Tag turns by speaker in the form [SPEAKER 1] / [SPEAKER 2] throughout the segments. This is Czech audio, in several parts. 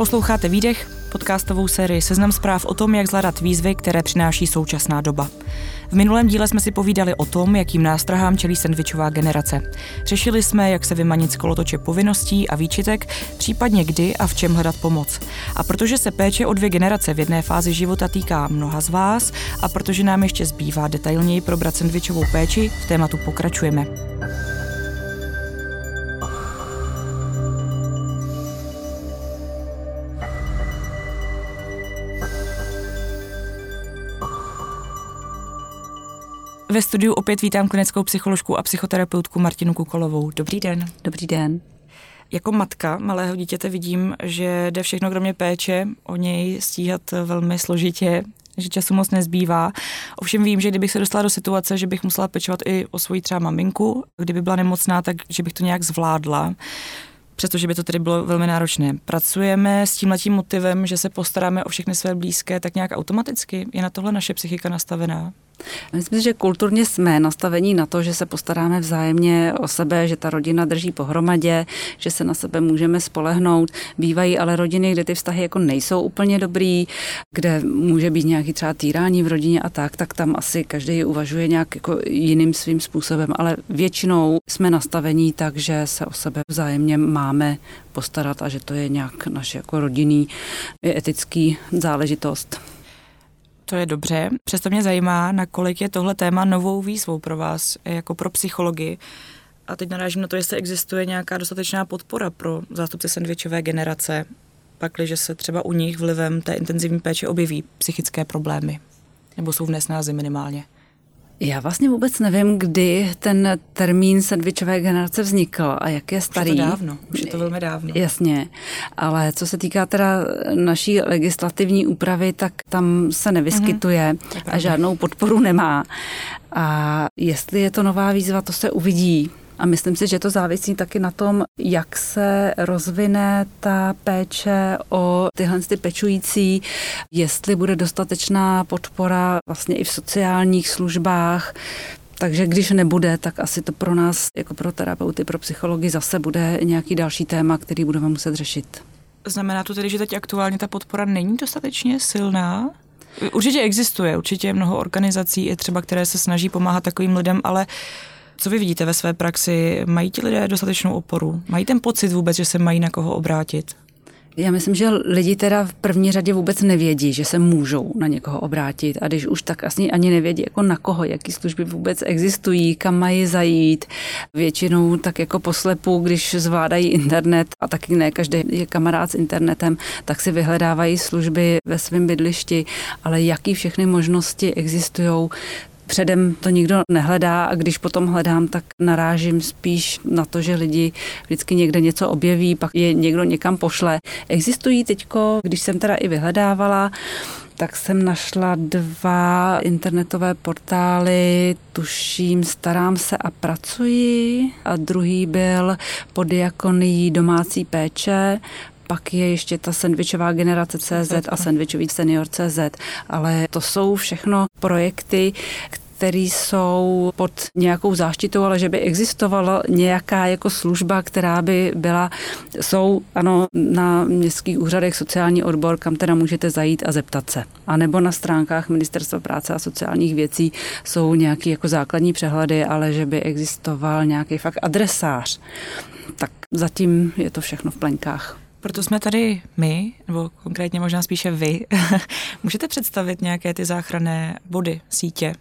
[SPEAKER 1] Posloucháte Výdech, podcastovou sérii Seznam zpráv o tom, jak zvládat výzvy, které přináší současná doba. V minulém díle jsme si povídali o tom, jakým nástrahám čelí sandvičová generace. Řešili jsme, jak se vymanit z kolotoče povinností a výčitek, případně kdy a v čem hledat pomoc. A protože se péče o dvě generace v jedné fázi života týká mnoha z vás a protože nám ještě zbývá detailněji probrat sandvičovou péči, v tématu pokračujeme. Ve studiu opět vítám klinickou psycholožku a psychoterapeutku Martinu Kukolovou. Dobrý den.
[SPEAKER 2] Dobrý den.
[SPEAKER 1] Jako matka malého dítěte vidím, že jde všechno kromě péče o něj stíhat velmi složitě, že času moc nezbývá. Ovšem vím, že kdybych se dostala do situace, že bych musela pečovat i o svoji třeba maminku, kdyby byla nemocná, tak že bych to nějak zvládla přestože by to tedy bylo velmi náročné. Pracujeme s tímhletím motivem, že se postaráme o všechny své blízké tak nějak automaticky? Je na tohle naše psychika nastavená?
[SPEAKER 2] Myslím si, že kulturně jsme nastavení na to, že se postaráme vzájemně o sebe, že ta rodina drží pohromadě, že se na sebe můžeme spolehnout. Bývají ale rodiny, kde ty vztahy jako nejsou úplně dobrý, kde může být nějaký třeba týrání v rodině a tak, tak tam asi každý uvažuje nějak jako jiným svým způsobem, ale většinou jsme nastavení tak, že se o sebe vzájemně máme postarat a že to je nějak naše jako rodinný etický záležitost.
[SPEAKER 1] To je dobře. Přesto mě zajímá, nakolik je tohle téma novou výzvou pro vás, jako pro psychologii. A teď narážím na to, jestli existuje nějaká dostatečná podpora pro zástupce sandvičové generace, pakliže se třeba u nich vlivem té intenzivní péče objeví psychické problémy, nebo jsou v nesnázi minimálně.
[SPEAKER 2] Já vlastně vůbec nevím, kdy ten termín sandvičové generace vznikl a jak je starý.
[SPEAKER 1] Už je to dávno, už je to velmi dávno.
[SPEAKER 2] Jasně, ale co se týká teda naší legislativní úpravy, tak tam se nevyskytuje mm-hmm. a žádnou podporu nemá. A jestli je to nová výzva, to se uvidí. A myslím si, že to závisí taky na tom, jak se rozvine ta péče o tyhle ty pečující, jestli bude dostatečná podpora vlastně i v sociálních službách, takže když nebude, tak asi to pro nás, jako pro terapeuty, pro psychologi, zase bude nějaký další téma, který budeme muset řešit.
[SPEAKER 1] Znamená to tedy, že teď aktuálně ta podpora není dostatečně silná? Určitě existuje, určitě je mnoho organizací, i třeba, které se snaží pomáhat takovým lidem, ale co vy vidíte ve své praxi? Mají ti lidé dostatečnou oporu? Mají ten pocit vůbec, že se mají na koho obrátit?
[SPEAKER 2] Já myslím, že lidi teda v první řadě vůbec nevědí, že se můžou na někoho obrátit a když už tak asi ani nevědí, jako na koho, jaký služby vůbec existují, kam mají zajít. Většinou tak jako poslepu, když zvládají internet a taky ne každý je kamarád s internetem, tak si vyhledávají služby ve svém bydlišti, ale jaký všechny možnosti existují, předem to nikdo nehledá a když potom hledám, tak narážím spíš na to, že lidi vždycky někde něco objeví, pak je někdo někam pošle. Existují teďko, když jsem teda i vyhledávala, tak jsem našla dva internetové portály, tuším Starám se a pracuji a druhý byl pod diakonií domácí péče pak je ještě ta sandvičová generace CZ a sandvičový senior CZ, ale to jsou všechno projekty, které jsou pod nějakou záštitou, ale že by existovala nějaká jako služba, která by byla, jsou ano na městských úřadech sociální odbor, kam teda můžete zajít a zeptat se. A nebo na stránkách Ministerstva práce a sociálních věcí jsou nějaké jako základní přehledy, ale že by existoval nějaký fakt adresář. Tak zatím je to všechno v plenkách.
[SPEAKER 1] Proto jsme tady my, nebo konkrétně možná spíše vy. Můžete představit nějaké ty záchranné body, sítě,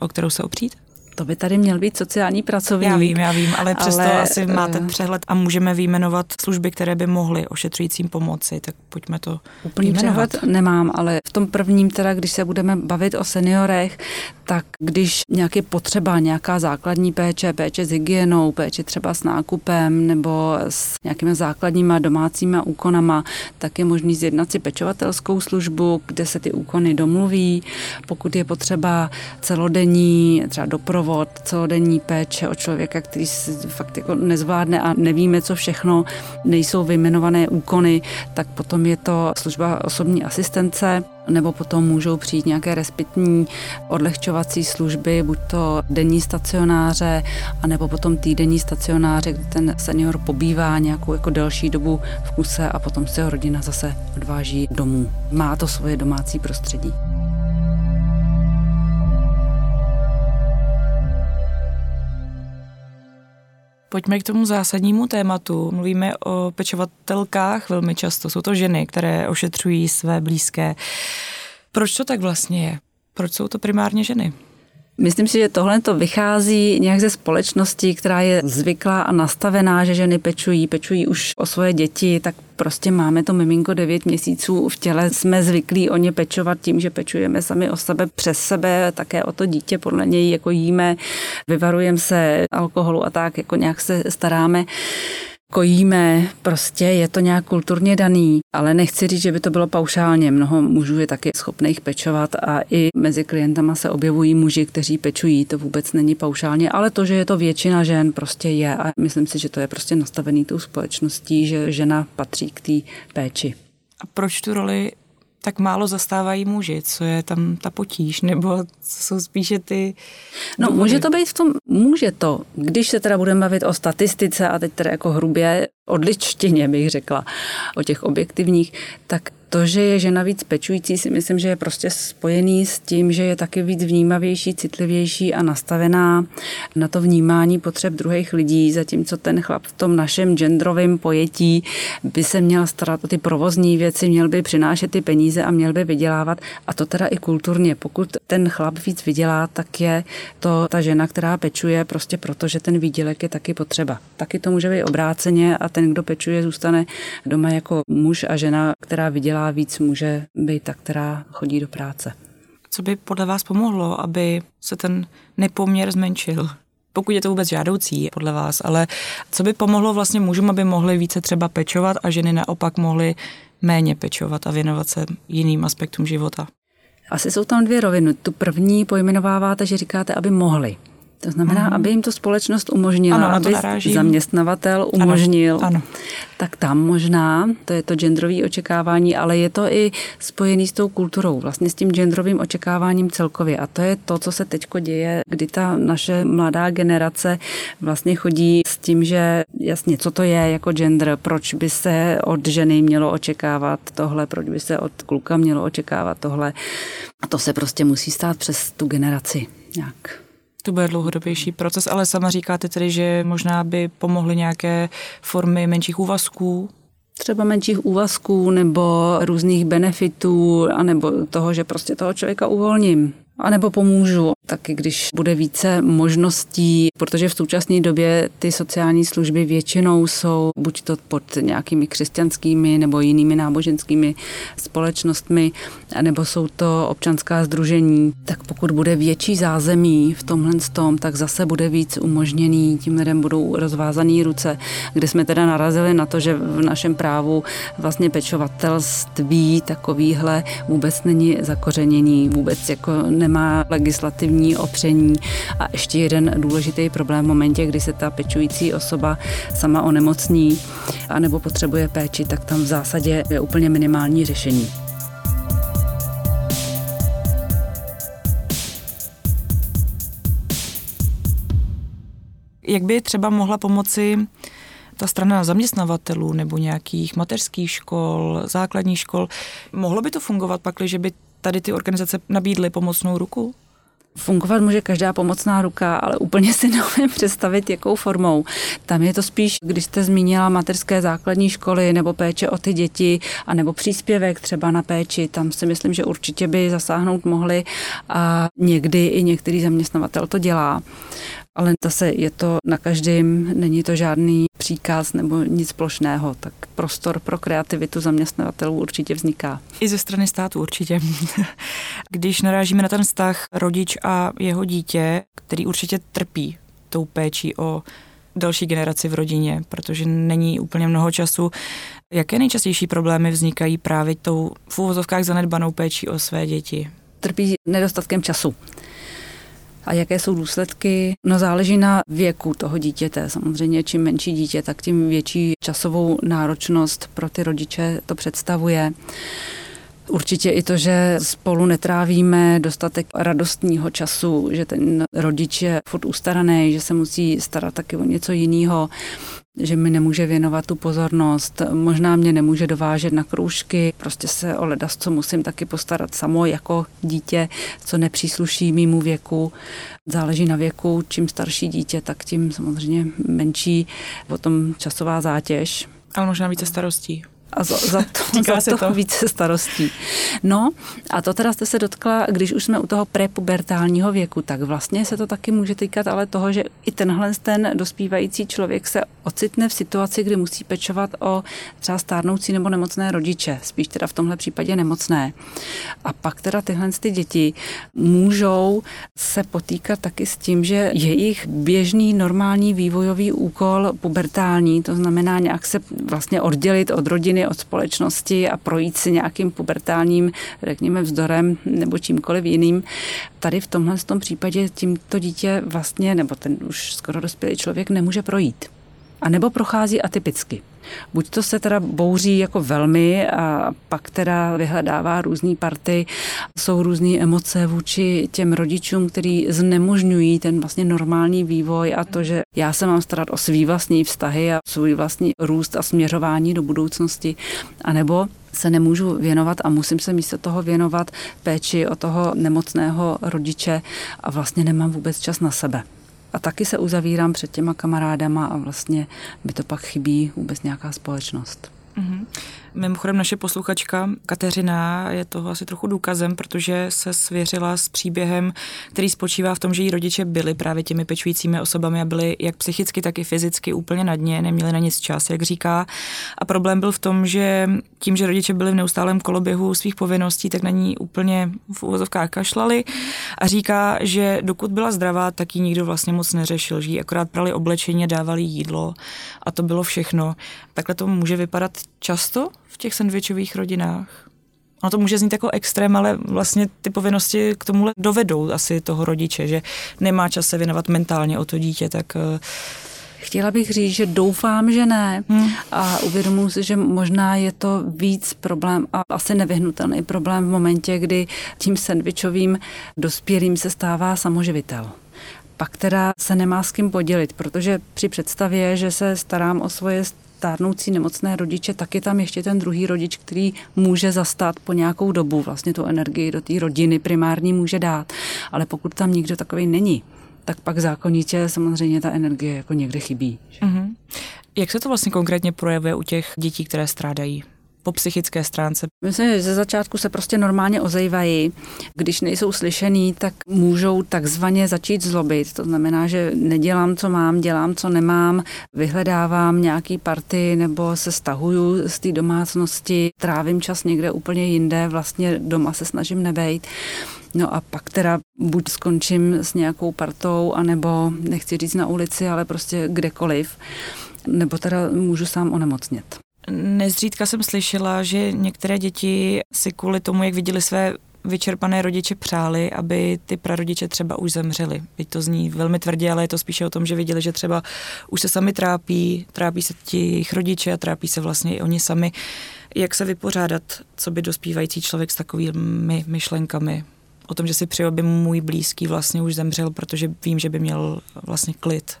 [SPEAKER 1] o kterou se opřít?
[SPEAKER 2] To by tady měl být sociální pracovník.
[SPEAKER 1] Já vím, já vím, ale přesto ale, asi máte uh, přehled a můžeme vyjmenovat služby, které by mohly ošetřujícím pomoci, tak pojďme to
[SPEAKER 2] Úplný
[SPEAKER 1] vyjmenovat.
[SPEAKER 2] přehled nemám, ale v tom prvním teda, když se budeme bavit o seniorech, tak když nějaké potřeba, nějaká základní péče, péče s hygienou, péče třeba s nákupem nebo s nějakými základníma domácíma úkonama, tak je možný zjednat si pečovatelskou službu, kde se ty úkony domluví. Pokud je potřeba celodenní třeba doprovod, celodenní péče o člověka, který si fakt jako nezvládne a nevíme, co všechno, nejsou vyjmenované úkony, tak potom je to služba osobní asistence nebo potom můžou přijít nějaké respitní odlehčovací služby, buď to denní stacionáře, anebo potom týdenní stacionáře, kde ten senior pobývá nějakou jako delší dobu v kuse a potom se ho rodina zase odváží domů. Má to svoje domácí prostředí.
[SPEAKER 1] Pojďme k tomu zásadnímu tématu. Mluvíme o pečovatelkách velmi často. Jsou to ženy, které ošetřují své blízké. Proč to tak vlastně je? Proč jsou to primárně ženy?
[SPEAKER 2] Myslím si, že tohle to vychází nějak ze společnosti, která je zvyklá a nastavená, že ženy pečují, pečují už o svoje děti, tak prostě máme to miminko 9 měsíců v těle, jsme zvyklí o ně pečovat tím, že pečujeme sami o sebe, přes sebe, také o to dítě, podle něj jako jíme, vyvarujeme se alkoholu a tak, jako nějak se staráme kojíme, prostě je to nějak kulturně daný, ale nechci říct, že by to bylo paušálně. Mnoho mužů je taky schopných pečovat a i mezi klientama se objevují muži, kteří pečují, to vůbec není paušálně, ale to, že je to většina žen, prostě je a myslím si, že to je prostě nastavený tou společností, že žena patří k té péči.
[SPEAKER 1] A proč tu roli tak málo zastávají muži? Co je tam ta potíž? Nebo co jsou spíše ty...
[SPEAKER 2] No důvody? může to být v tom, může to, když se teda budeme bavit o statistice a teď teda jako hrubě odličtině bych řekla, o těch objektivních, tak to, že je žena víc pečující, si myslím, že je prostě spojený s tím, že je taky víc vnímavější, citlivější a nastavená na to vnímání potřeb druhých lidí, zatímco ten chlap v tom našem genderovém pojetí by se měl starat o ty provozní věci, měl by přinášet ty peníze a měl by vydělávat. A to teda i kulturně. Pokud ten chlap víc vydělá, tak je to ta žena, která pečuje prostě proto, že ten výdělek je taky potřeba. Taky to může být obráceně a ten, kdo pečuje, zůstane doma jako muž a žena, která vydělá víc může být ta, která chodí do práce.
[SPEAKER 1] Co by podle vás pomohlo, aby se ten nepoměr zmenšil? Pokud je to vůbec žádoucí podle vás, ale co by pomohlo vlastně mužům, aby mohli více třeba pečovat a ženy naopak mohly méně pečovat a věnovat se jiným aspektům života?
[SPEAKER 2] Asi jsou tam dvě roviny. Tu první pojmenováváte, že říkáte, aby mohli. To znamená, mm. aby jim to společnost umožnila, ano, aby narážím. zaměstnavatel umožnil.
[SPEAKER 1] Ano, ano.
[SPEAKER 2] Tak tam možná, to je to genderové očekávání, ale je to i spojený s tou kulturou, vlastně s tím genderovým očekáváním celkově. A to je to, co se teď děje, kdy ta naše mladá generace vlastně chodí s tím, že jasně, co to je jako gender, proč by se od ženy mělo očekávat tohle, proč by se od kluka mělo očekávat tohle. A to se prostě musí stát přes tu generaci nějak.
[SPEAKER 1] To bude dlouhodobější proces, ale sama říkáte tedy, že možná by pomohly nějaké formy menších úvazků,
[SPEAKER 2] třeba menších úvazků nebo různých benefitů, anebo toho, že prostě toho člověka uvolním. A nebo pomůžu, taky když bude více možností, protože v současné době ty sociální služby většinou jsou buď to pod nějakými křesťanskými nebo jinými náboženskými společnostmi, nebo jsou to občanská združení, tak pokud bude větší zázemí v tomhle tom, tak zase bude víc umožněný, tím lidem budou rozvázané ruce, kde jsme teda narazili na to, že v našem právu vlastně pečovatelství takovýhle vůbec není zakořeněný, vůbec jako ne nemá legislativní opření. A ještě jeden důležitý problém v momentě, kdy se ta pečující osoba sama onemocní anebo potřebuje péči, tak tam v zásadě je úplně minimální řešení.
[SPEAKER 1] Jak by třeba mohla pomoci ta strana zaměstnavatelů nebo nějakých mateřských škol, základních škol, mohlo by to fungovat pak, že by tady ty organizace nabídly pomocnou ruku?
[SPEAKER 2] Fungovat může každá pomocná ruka, ale úplně si neumím představit, jakou formou. Tam je to spíš, když jste zmínila materské základní školy nebo péče o ty děti, a nebo příspěvek třeba na péči, tam si myslím, že určitě by zasáhnout mohli a někdy i některý zaměstnavatel to dělá ale zase je to na každém, není to žádný příkaz nebo nic plošného, tak prostor pro kreativitu zaměstnavatelů určitě vzniká.
[SPEAKER 1] I ze strany státu určitě. Když narážíme na ten vztah rodič a jeho dítě, který určitě trpí tou péčí o další generaci v rodině, protože není úplně mnoho času. Jaké nejčastější problémy vznikají právě tou v úvozovkách zanedbanou péčí o své děti?
[SPEAKER 2] Trpí nedostatkem času. A jaké jsou důsledky? No záleží na věku toho dítěte. Samozřejmě čím menší dítě, tak tím větší časovou náročnost pro ty rodiče to představuje. Určitě i to, že spolu netrávíme dostatek radostního času, že ten rodič je furt ustaraný, že se musí starat taky o něco jiného, že mi nemůže věnovat tu pozornost, možná mě nemůže dovážet na kroužky, prostě se o ledas, co musím taky postarat samo jako dítě, co nepřísluší mýmu věku. Záleží na věku, čím starší dítě, tak tím samozřejmě menší potom časová zátěž.
[SPEAKER 1] Ale možná více starostí
[SPEAKER 2] a za, za to, za to, to více starostí. No a to teda jste se dotkla, když už jsme u toho prepubertálního věku, tak vlastně se to taky může týkat ale toho, že i tenhle ten dospívající člověk se ocitne v situaci, kdy musí pečovat o třeba stárnoucí nebo nemocné rodiče, spíš teda v tomhle případě nemocné. A pak teda tyhle ty děti můžou se potýkat taky s tím, že jejich běžný normální vývojový úkol pubertální, to znamená nějak se vlastně oddělit od rodiny, od společnosti a projít si nějakým pubertálním, řekněme, vzdorem nebo čímkoliv jiným. Tady v tomhle tom případě tímto dítě vlastně, nebo ten už skoro dospělý člověk nemůže projít. A nebo prochází atypicky. Buď to se teda bouří jako velmi a pak teda vyhledává různé party, jsou různé emoce vůči těm rodičům, který znemožňují ten vlastně normální vývoj a to, že já se mám starat o svý vlastní vztahy a svůj vlastní růst a směřování do budoucnosti, anebo se nemůžu věnovat a musím se místo toho věnovat péči o toho nemocného rodiče a vlastně nemám vůbec čas na sebe a taky se uzavírám před těma kamarádama a vlastně by to pak chybí vůbec nějaká společnost. Mm-hmm.
[SPEAKER 1] Mimochodem naše posluchačka Kateřina je toho asi trochu důkazem, protože se svěřila s příběhem, který spočívá v tom, že její rodiče byli právě těmi pečujícími osobami a byli jak psychicky, tak i fyzicky úplně na dně, neměli na nic čas, jak říká. A problém byl v tom, že tím, že rodiče byli v neustálém koloběhu svých povinností, tak na ní úplně v úvozovkách kašlali a říká, že dokud byla zdravá, tak ji nikdo vlastně moc neřešil, že jí akorát prali oblečení, dávali jídlo a to bylo všechno. Takhle to může vypadat často v těch sandvičových rodinách? Ono to může znít jako extrém, ale vlastně ty povinnosti k tomuhle dovedou asi toho rodiče, že nemá čas se věnovat mentálně o to dítě, tak eh,
[SPEAKER 2] Chtěla bych říct, že doufám, že ne. Hmm. A uvědomuji si, že možná je to víc problém a asi nevyhnutelný problém v momentě, kdy tím sandvičovým dospělým se stává samoživitel pak teda se nemá s kým podělit, protože při představě, že se starám o svoje stárnoucí nemocné rodiče, tak je tam ještě ten druhý rodič, který může zastat po nějakou dobu, vlastně tu energii do té rodiny primární může dát. Ale pokud tam nikdo takový není, tak pak zákonitě samozřejmě ta energie jako někde chybí. Mm-hmm.
[SPEAKER 1] Jak se to vlastně konkrétně projevuje u těch dětí, které strádají? Po psychické stránce?
[SPEAKER 2] Myslím, že ze začátku se prostě normálně ozejvají. Když nejsou slyšený, tak můžou takzvaně začít zlobit. To znamená, že nedělám, co mám, dělám, co nemám, vyhledávám nějaký party nebo se stahuju z té domácnosti, trávím čas někde úplně jinde, vlastně doma se snažím nebejt. No a pak teda buď skončím s nějakou partou, anebo nechci říct na ulici, ale prostě kdekoliv, nebo teda můžu sám onemocnět.
[SPEAKER 1] Nezřídka jsem slyšela, že některé děti si kvůli tomu, jak viděli své vyčerpané rodiče přáli, aby ty prarodiče třeba už zemřeli. Teď to zní velmi tvrdě, ale je to spíše o tom, že viděli, že třeba už se sami trápí, trápí se ti jejich rodiče a trápí se vlastně i oni sami. Jak se vypořádat, co by dospívající člověk s takovými myšlenkami? O tom, že si přeju, aby můj blízký vlastně už zemřel, protože vím, že by měl vlastně klid.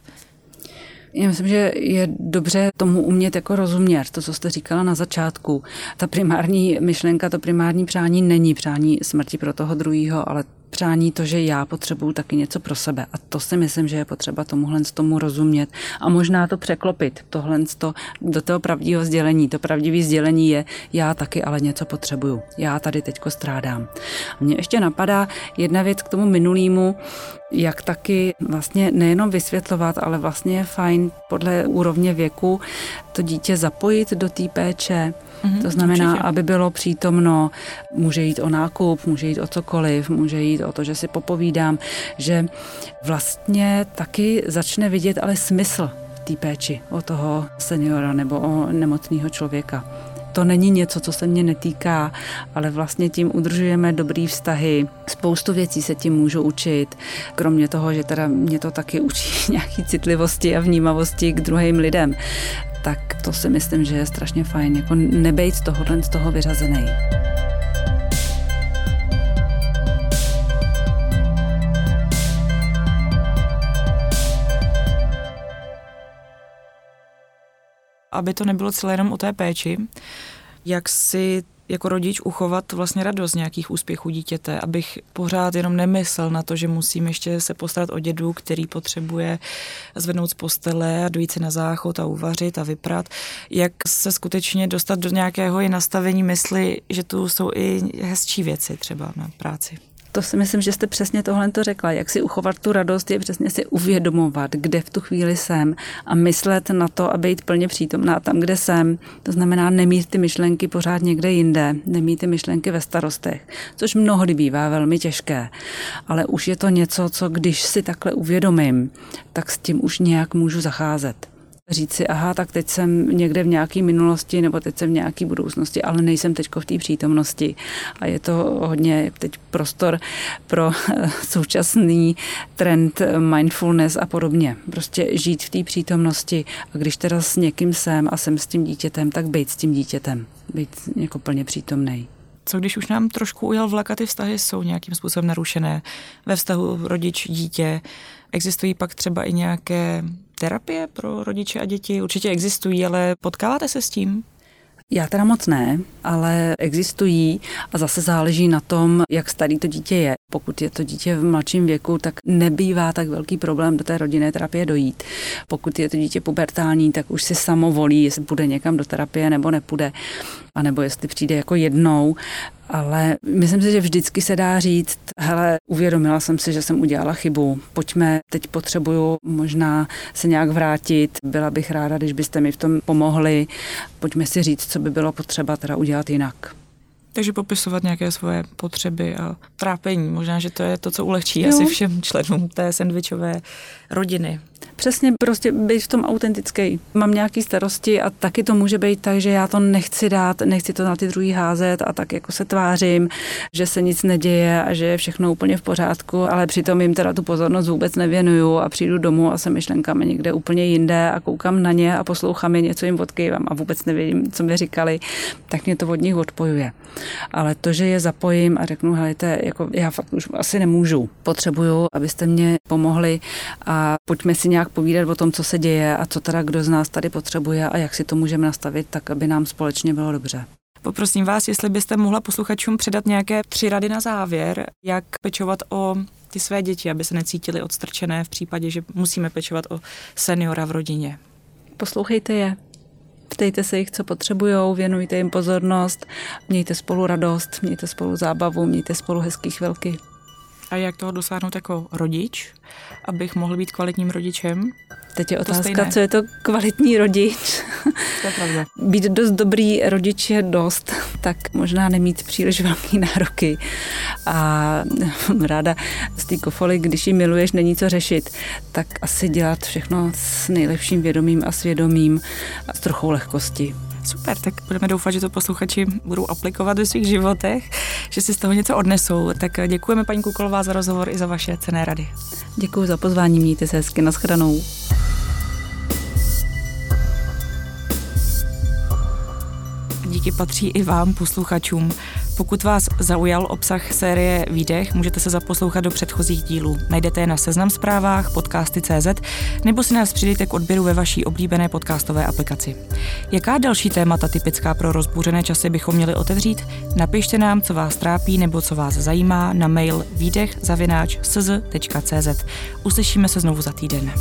[SPEAKER 2] Já myslím, že je dobře tomu umět jako rozumět, to, co jste říkala na začátku. Ta primární myšlenka, to primární přání není přání smrti pro toho druhého, ale přání to, že já potřebuju taky něco pro sebe. A to si myslím, že je potřeba tomuhle tomu rozumět a možná to překlopit, tohle to, do toho pravdivého sdělení. To pravdivé sdělení je, já taky ale něco potřebuju. Já tady teďko strádám. Mně ještě napadá jedna věc k tomu minulýmu, jak taky vlastně nejenom vysvětlovat, ale vlastně je fajn podle úrovně věku to dítě zapojit do té péče. Mm-hmm, to znamená, určitě. aby bylo přítomno, může jít o nákup, může jít o cokoliv, může jít o to, že si popovídám, že vlastně taky začne vidět ale smysl té péči o toho seniora nebo o nemocného člověka to není něco, co se mě netýká, ale vlastně tím udržujeme dobrý vztahy. Spoustu věcí se tím můžu učit, kromě toho, že teda mě to taky učí nějaký citlivosti a vnímavosti k druhým lidem tak to si myslím, že je strašně fajn, jako nebejt z tohohle z toho vyřazený.
[SPEAKER 1] Aby to nebylo celé jenom o té péči, jak si jako rodič uchovat vlastně radost nějakých úspěchů dítěte, abych pořád jenom nemyslel na to, že musím ještě se postarat o dědu, který potřebuje zvednout z postele a dojít si na záchod a uvařit a vyprat. Jak se skutečně dostat do nějakého i nastavení mysli, že tu jsou i hezčí věci třeba na práci
[SPEAKER 2] to si myslím, že jste přesně tohle to řekla. Jak si uchovat tu radost, je přesně si uvědomovat, kde v tu chvíli jsem a myslet na to a být plně přítomná tam, kde jsem. To znamená nemít ty myšlenky pořád někde jinde, nemít ty myšlenky ve starostech, což mnohdy bývá velmi těžké. Ale už je to něco, co když si takhle uvědomím, tak s tím už nějak můžu zacházet říct si, aha, tak teď jsem někde v nějaké minulosti nebo teď jsem v nějaké budoucnosti, ale nejsem teď v té přítomnosti. A je to hodně teď prostor pro eh, současný trend mindfulness a podobně. Prostě žít v té přítomnosti a když teda s někým jsem a jsem s tím dítětem, tak být s tím dítětem. Být jako plně přítomný.
[SPEAKER 1] Co když už nám trošku ujel vlak a ty vztahy jsou nějakým způsobem narušené ve vztahu rodič-dítě? Existují pak třeba i nějaké terapie pro rodiče a děti? Určitě existují, ale potkáváte se s tím?
[SPEAKER 2] Já teda moc ne, ale existují a zase záleží na tom, jak starý to dítě je. Pokud je to dítě v mladším věku, tak nebývá tak velký problém do té rodinné terapie dojít. Pokud je to dítě pubertální, tak už si samo volí, jestli bude někam do terapie nebo nepůjde, anebo jestli přijde jako jednou ale myslím si, že vždycky se dá říct, hele, uvědomila jsem si, že jsem udělala chybu, pojďme, teď potřebuju možná se nějak vrátit, byla bych ráda, když byste mi v tom pomohli, pojďme si říct, co by bylo potřeba teda udělat jinak.
[SPEAKER 1] Takže popisovat nějaké svoje potřeby a trápení. Možná, že to je to, co ulehčí jo. asi všem členům té sandvičové rodiny.
[SPEAKER 2] Přesně prostě být v tom autentický. Mám nějaký starosti a taky to může být tak, že já to nechci dát, nechci to na ty druhý házet a tak jako se tvářím, že se nic neděje a že je všechno úplně v pořádku, ale přitom jim teda tu pozornost vůbec nevěnuju a přijdu domů a jsem myšlenkami někde úplně jinde a koukám na ně a poslouchám je, něco jim odkývám a vůbec nevím, co mi říkali, tak mě to od nich odpojuje. Ale to, že je zapojím a řeknu, helejte, jako já fakt už asi nemůžu, potřebuju, abyste mě pomohli a pojďme si nějak povídat o tom, co se děje a co teda kdo z nás tady potřebuje a jak si to můžeme nastavit, tak aby nám společně bylo dobře.
[SPEAKER 1] Poprosím vás, jestli byste mohla posluchačům předat nějaké tři rady na závěr, jak pečovat o ty své děti, aby se necítili odstrčené v případě, že musíme pečovat o seniora v rodině.
[SPEAKER 2] Poslouchejte je, ptejte se jich, co potřebují, věnujte jim pozornost, mějte spolu radost, mějte spolu zábavu, mějte spolu hezký chvilky.
[SPEAKER 1] A jak toho dosáhnout jako rodič, abych mohl být kvalitním rodičem?
[SPEAKER 2] Teď je otázka, to co je to kvalitní rodič.
[SPEAKER 1] To je pravda.
[SPEAKER 2] Být dost dobrý rodič je dost, tak možná nemít příliš velký nároky. A ráda z té kofoly, když ji miluješ, není co řešit, tak asi dělat všechno s nejlepším vědomím a svědomím a s trochou lehkosti.
[SPEAKER 1] Super, tak budeme doufat, že to posluchači budou aplikovat ve svých životech, že si z toho něco odnesou. Tak děkujeme paní Kukolová za rozhovor i za vaše cené rady.
[SPEAKER 2] Děkuji za pozvání, mějte se hezky, nashledanou.
[SPEAKER 1] Díky patří i vám, posluchačům. Pokud vás zaujal obsah série Výdech, můžete se zaposlouchat do předchozích dílů. Najdete je na Seznam zprávách, podcasty.cz nebo si nás přidejte k odběru ve vaší oblíbené podcastové aplikaci. Jaká další témata typická pro rozbůřené časy bychom měli otevřít? Napište nám, co vás trápí nebo co vás zajímá na mail výdech Uslyšíme se znovu za týden.